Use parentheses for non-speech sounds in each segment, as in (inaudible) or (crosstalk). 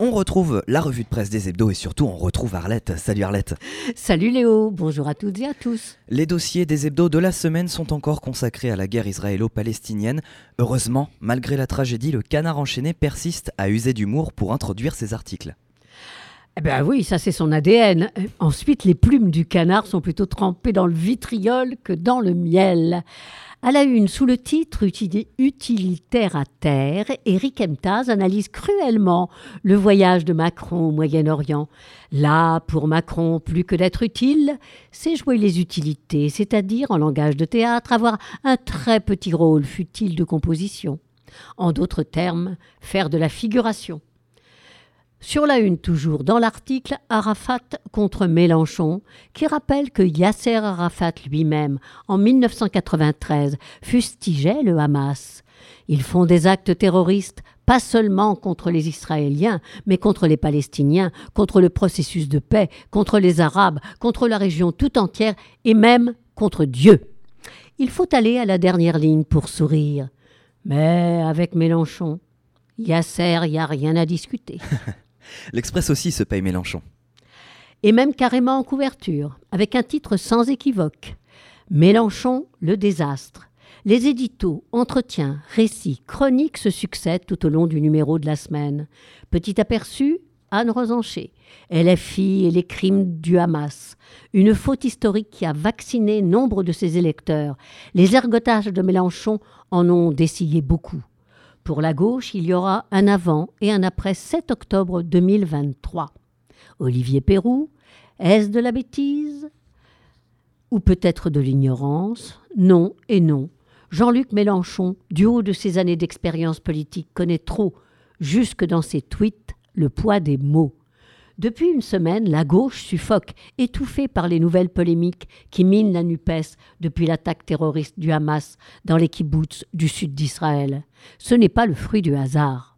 On retrouve la revue de presse des hebdos et surtout on retrouve Arlette. Salut Arlette. Salut Léo, bonjour à toutes et à tous. Les dossiers des hebdos de la semaine sont encore consacrés à la guerre israélo-palestinienne. Heureusement, malgré la tragédie, le canard enchaîné persiste à user d'humour pour introduire ses articles. Eh ben oui, ça c'est son ADN. Ensuite, les plumes du canard sont plutôt trempées dans le vitriol que dans le miel. À la une, sous le titre Utilitaire à terre, Eric Emtaz analyse cruellement le voyage de Macron au Moyen-Orient. Là, pour Macron, plus que d'être utile, c'est jouer les utilités, c'est-à-dire, en langage de théâtre, avoir un très petit rôle, futile de composition. En d'autres termes, faire de la figuration. Sur la une toujours, dans l'article Arafat contre Mélenchon, qui rappelle que Yasser Arafat lui-même, en 1993, fustigeait le Hamas. Ils font des actes terroristes pas seulement contre les Israéliens, mais contre les Palestiniens, contre le processus de paix, contre les Arabes, contre la région tout entière et même contre Dieu. Il faut aller à la dernière ligne pour sourire. Mais avec Mélenchon, Yasser, il n'y a rien à discuter. (laughs) L'Express aussi se paye Mélenchon. Et même carrément en couverture, avec un titre sans équivoque. Mélenchon, le désastre. Les éditos, entretiens, récits, chroniques se succèdent tout au long du numéro de la semaine. Petit aperçu, Anne Rosancher, LFI et les crimes du Hamas. Une faute historique qui a vacciné nombre de ses électeurs. Les ergotages de Mélenchon en ont dessillé beaucoup. Pour la gauche, il y aura un avant et un après 7 octobre 2023. Olivier Perrou, est-ce de la bêtise Ou peut-être de l'ignorance? Non et non. Jean-Luc Mélenchon, du haut de ses années d'expérience politique, connaît trop, jusque dans ses tweets, le poids des mots. Depuis une semaine, la gauche suffoque, étouffée par les nouvelles polémiques qui minent la NUPES depuis l'attaque terroriste du Hamas dans les kibbutz du sud d'Israël. Ce n'est pas le fruit du hasard.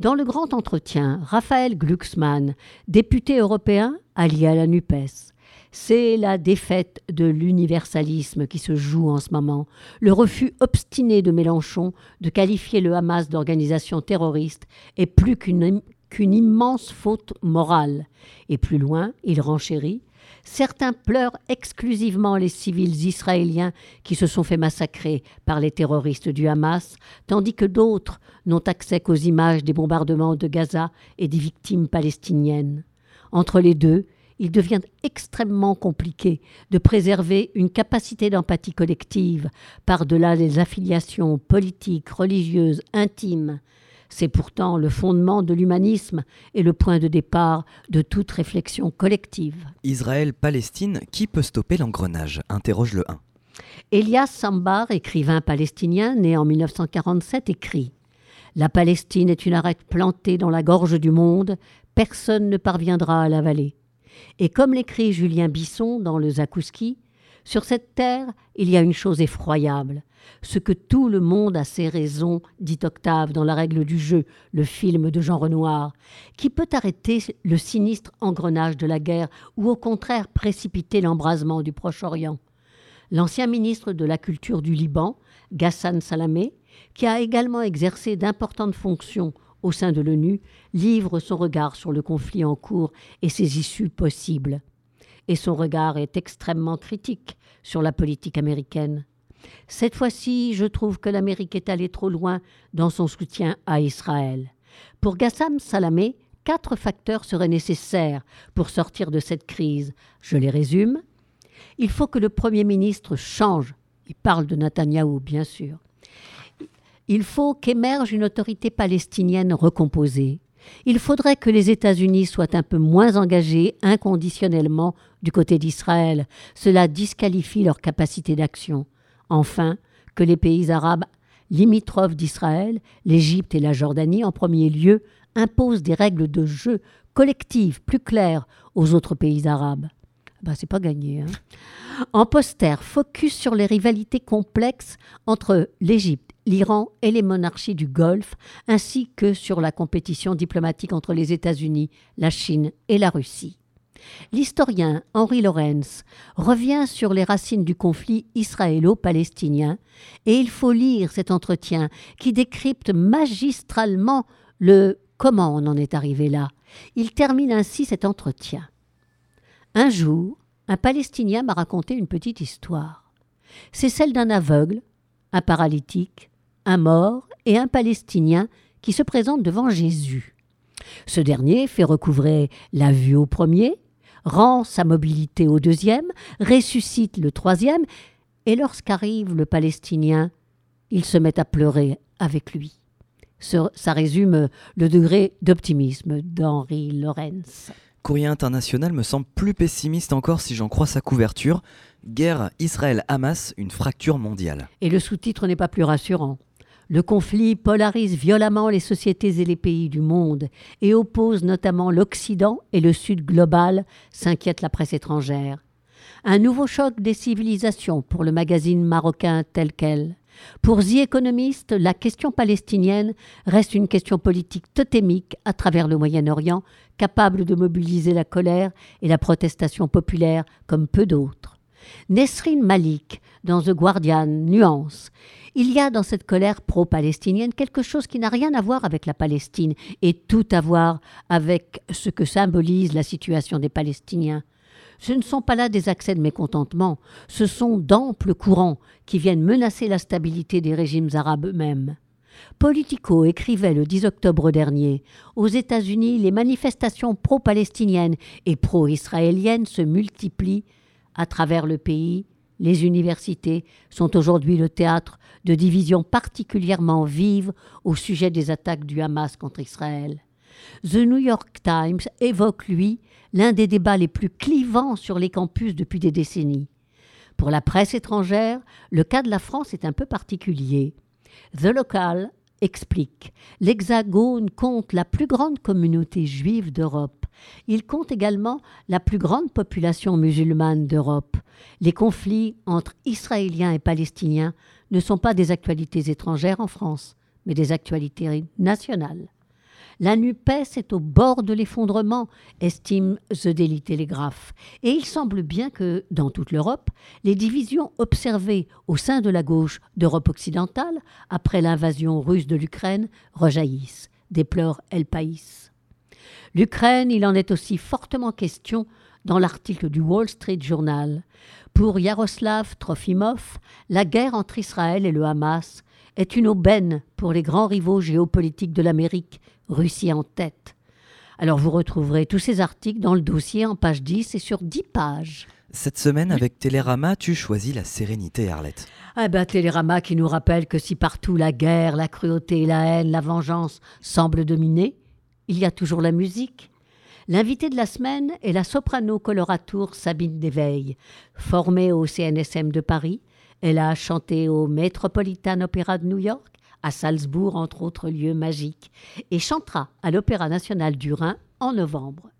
Dans le grand entretien, Raphaël Glucksmann, député européen allié à la NUPES, c'est la défaite de l'universalisme qui se joue en ce moment, le refus obstiné de Mélenchon de qualifier le Hamas d'organisation terroriste est plus qu'une qu'une immense faute morale. Et plus loin, il renchérit Certains pleurent exclusivement les civils israéliens qui se sont fait massacrer par les terroristes du Hamas, tandis que d'autres n'ont accès qu'aux images des bombardements de Gaza et des victimes palestiniennes. Entre les deux, il devient extrêmement compliqué de préserver une capacité d'empathie collective par-delà les affiliations politiques, religieuses, intimes, c'est pourtant le fondement de l'humanisme et le point de départ de toute réflexion collective. Israël-Palestine, qui peut stopper l'engrenage? Interroge le 1. Elias Sambar, écrivain palestinien né en 1947, écrit La Palestine est une arête plantée dans la gorge du monde, personne ne parviendra à l'avaler. Et comme l'écrit Julien Bisson dans le Zakouski, sur cette terre, il y a une chose effroyable. Ce que tout le monde a ses raisons, dit Octave dans La règle du jeu, le film de Jean Renoir, qui peut arrêter le sinistre engrenage de la guerre ou au contraire précipiter l'embrasement du Proche-Orient? L'ancien ministre de la Culture du Liban, Ghassan Salamé, qui a également exercé d'importantes fonctions au sein de l'ONU, livre son regard sur le conflit en cours et ses issues possibles et son regard est extrêmement critique sur la politique américaine. Cette fois-ci, je trouve que l'Amérique est allée trop loin dans son soutien à Israël. Pour Gassam Salamé, quatre facteurs seraient nécessaires pour sortir de cette crise. Je les résume. Il faut que le Premier ministre change. Il parle de Netanyahou, bien sûr. Il faut qu'émerge une autorité palestinienne recomposée. Il faudrait que les États-Unis soient un peu moins engagés inconditionnellement du côté d'Israël. Cela disqualifie leur capacité d'action. Enfin, que les pays arabes limitrophes d'Israël, l'Égypte et la Jordanie en premier lieu, imposent des règles de jeu collectives plus claires aux autres pays arabes. Ben, c'est pas gagné. Hein. En poster, focus sur les rivalités complexes entre l'Égypte l'Iran et les monarchies du Golfe, ainsi que sur la compétition diplomatique entre les États-Unis, la Chine et la Russie. L'historien Henri Lorenz revient sur les racines du conflit israélo-palestinien et il faut lire cet entretien qui décrypte magistralement le Comment on en est arrivé là Il termine ainsi cet entretien. Un jour, un Palestinien m'a raconté une petite histoire. C'est celle d'un aveugle, un paralytique, un mort et un Palestinien qui se présentent devant Jésus. Ce dernier fait recouvrer la vue au premier, rend sa mobilité au deuxième, ressuscite le troisième, et lorsqu'arrive le Palestinien, il se met à pleurer avec lui. Ça résume le degré d'optimisme d'Henri Lorenz. Courrier international me semble plus pessimiste encore si j'en crois sa couverture. Guerre Israël-Hamas, une fracture mondiale. Et le sous-titre n'est pas plus rassurant. Le conflit polarise violemment les sociétés et les pays du monde et oppose notamment l'Occident et le Sud global, s'inquiète la presse étrangère. Un nouveau choc des civilisations pour le magazine marocain tel quel. Pour The Economist, la question palestinienne reste une question politique totémique à travers le Moyen-Orient, capable de mobiliser la colère et la protestation populaire comme peu d'autres. Nesrin Malik, dans The Guardian, nuance. Il y a dans cette colère pro-palestinienne quelque chose qui n'a rien à voir avec la Palestine et tout à voir avec ce que symbolise la situation des Palestiniens. Ce ne sont pas là des accès de mécontentement, ce sont d'amples courants qui viennent menacer la stabilité des régimes arabes eux-mêmes. Politico écrivait le 10 octobre dernier Aux États-Unis, les manifestations pro-palestiniennes et pro-israéliennes se multiplient à travers le pays. Les universités sont aujourd'hui le théâtre de divisions particulièrement vives au sujet des attaques du Hamas contre Israël. The New York Times évoque, lui, l'un des débats les plus clivants sur les campus depuis des décennies. Pour la presse étrangère, le cas de la France est un peu particulier. The Local explique L'Hexagone compte la plus grande communauté juive d'Europe. Il compte également la plus grande population musulmane d'Europe. Les conflits entre Israéliens et Palestiniens ne sont pas des actualités étrangères en France, mais des actualités nationales. La NUPES est au bord de l'effondrement, estime The Daily Telegraph. Et il semble bien que, dans toute l'Europe, les divisions observées au sein de la gauche d'Europe occidentale, après l'invasion russe de l'Ukraine, rejaillissent, déplore El País. L'Ukraine, il en est aussi fortement question dans l'article du Wall Street Journal. Pour Yaroslav Trofimov, la guerre entre Israël et le Hamas est une aubaine pour les grands rivaux géopolitiques de l'Amérique Russie en tête. Alors vous retrouverez tous ces articles dans le dossier en page 10 et sur 10 pages. Cette semaine, avec Télérama, tu choisis la sérénité, Arlette. Ah ben, Télérama qui nous rappelle que si partout la guerre, la cruauté, la haine, la vengeance semblent dominer, il y a toujours la musique. L'invité de la semaine est la soprano coloratour Sabine Desveilles. Formée au CNSM de Paris, elle a chanté au Metropolitan Opera de New York, à Salzbourg, entre autres lieux magiques, et chantera à l'Opéra national du Rhin en novembre.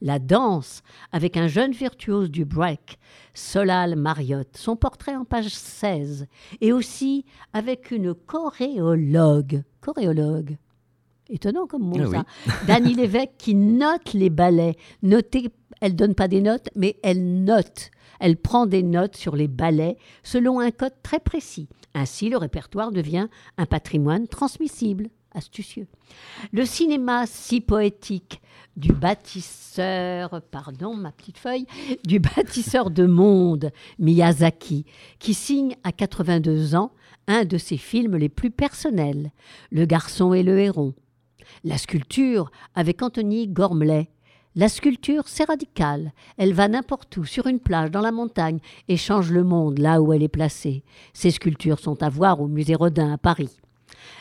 La danse, avec un jeune virtuose du break, Solal Mariotte, son portrait en page 16, et aussi avec une choréologue. Choréologue. Étonnant comme mot, ah ça. Dany (laughs) Lévesque qui note les ballets. Notez, elle donne pas des notes, mais elle note. Elle prend des notes sur les ballets selon un code très précis. Ainsi, le répertoire devient un patrimoine transmissible. Astucieux. Le cinéma si poétique du bâtisseur, pardon, ma petite feuille, du (laughs) bâtisseur de monde, Miyazaki, qui signe à 82 ans un de ses films les plus personnels, Le garçon et le héron. La sculpture avec Anthony Gormley, la sculpture, c'est radical. Elle va n'importe où, sur une plage, dans la montagne, et change le monde là où elle est placée. Ces sculptures sont à voir au musée Rodin à Paris.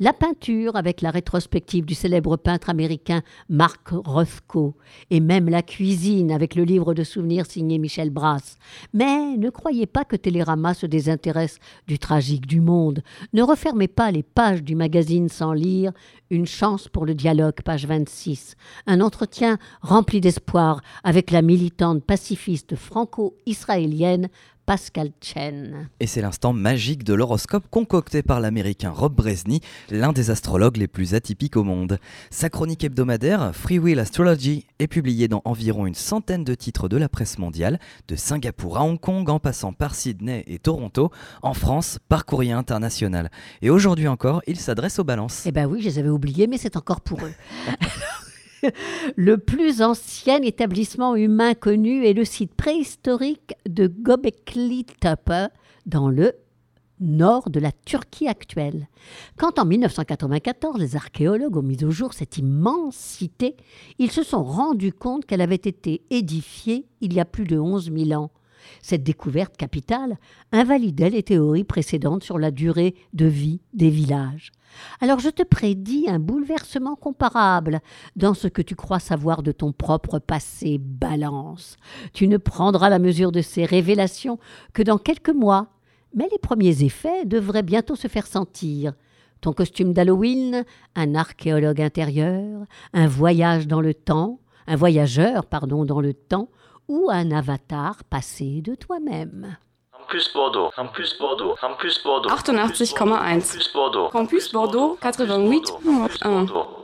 La peinture, avec la rétrospective du célèbre peintre américain Mark Rothko, et même la cuisine, avec le livre de souvenirs signé Michel Brass. Mais ne croyez pas que Télérama se désintéresse du tragique du monde. Ne refermez pas les pages du magazine sans lire Une chance pour le dialogue, page 26. Un entretien rempli d'espoir avec la militante pacifiste franco-israélienne Pascal Chen. Et c'est l'instant magique de l'horoscope concocté par l'américain Rob Bresny, l'un des astrologues les plus atypiques au monde. Sa chronique hebdomadaire, Free Will Astrology, est publiée dans environ une centaine de titres de la presse mondiale, de Singapour à Hong Kong en passant par Sydney et Toronto, en France par courrier international. Et aujourd'hui encore, il s'adresse aux balances. Eh ben oui, je les avais oubliés, mais c'est encore pour eux. (laughs) (laughs) le plus ancien établissement humain connu est le site préhistorique de Göbekli Tepe dans le nord de la Turquie actuelle. Quand en 1994 les archéologues ont mis au jour cette immense cité, ils se sont rendus compte qu'elle avait été édifiée il y a plus de 11 000 ans. Cette découverte capitale invalidait les théories précédentes sur la durée de vie des villages. Alors je te prédis un bouleversement comparable dans ce que tu crois savoir de ton propre passé balance. Tu ne prendras la mesure de ces révélations que dans quelques mois, mais les premiers effets devraient bientôt se faire sentir. Ton costume d'Halloween, un archéologue intérieur, un voyage dans le temps, un voyageur, pardon, dans le temps, ou un avatar passé de toi-même. Campus Bordeaux, Campus Bordeaux, Campus Bordeaux. 88,1. Campus Bordeaux, 88,1.